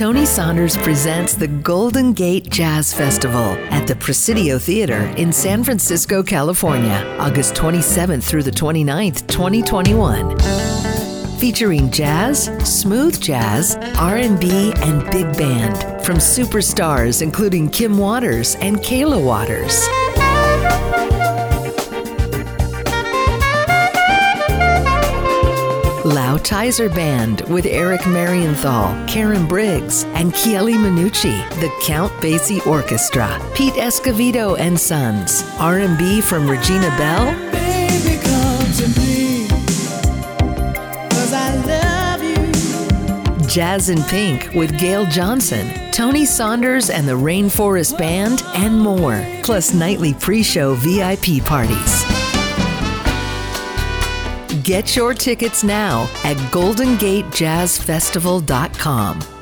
Tony Saunders presents the Golden Gate Jazz Festival at the Presidio Theater in San Francisco, California, August 27th through the 29th, 2021. Featuring jazz, smooth jazz, R&B, and big band from superstars including Kim Waters and Kayla Waters. Lao Tizer Band with Eric Marienthal, Karen Briggs, and Chieli Minucci, the Count Basie Orchestra, Pete Escovedo and Sons, R&B from Regina Belle, Baby, come to me. 'Cause I love you. Jazz in Pink with Gail Johnson, Tony Saunders and the Rainforest Band, and more, plus nightly pre-show VIP parties. Get your tickets now at goldengatejazzfestival.com.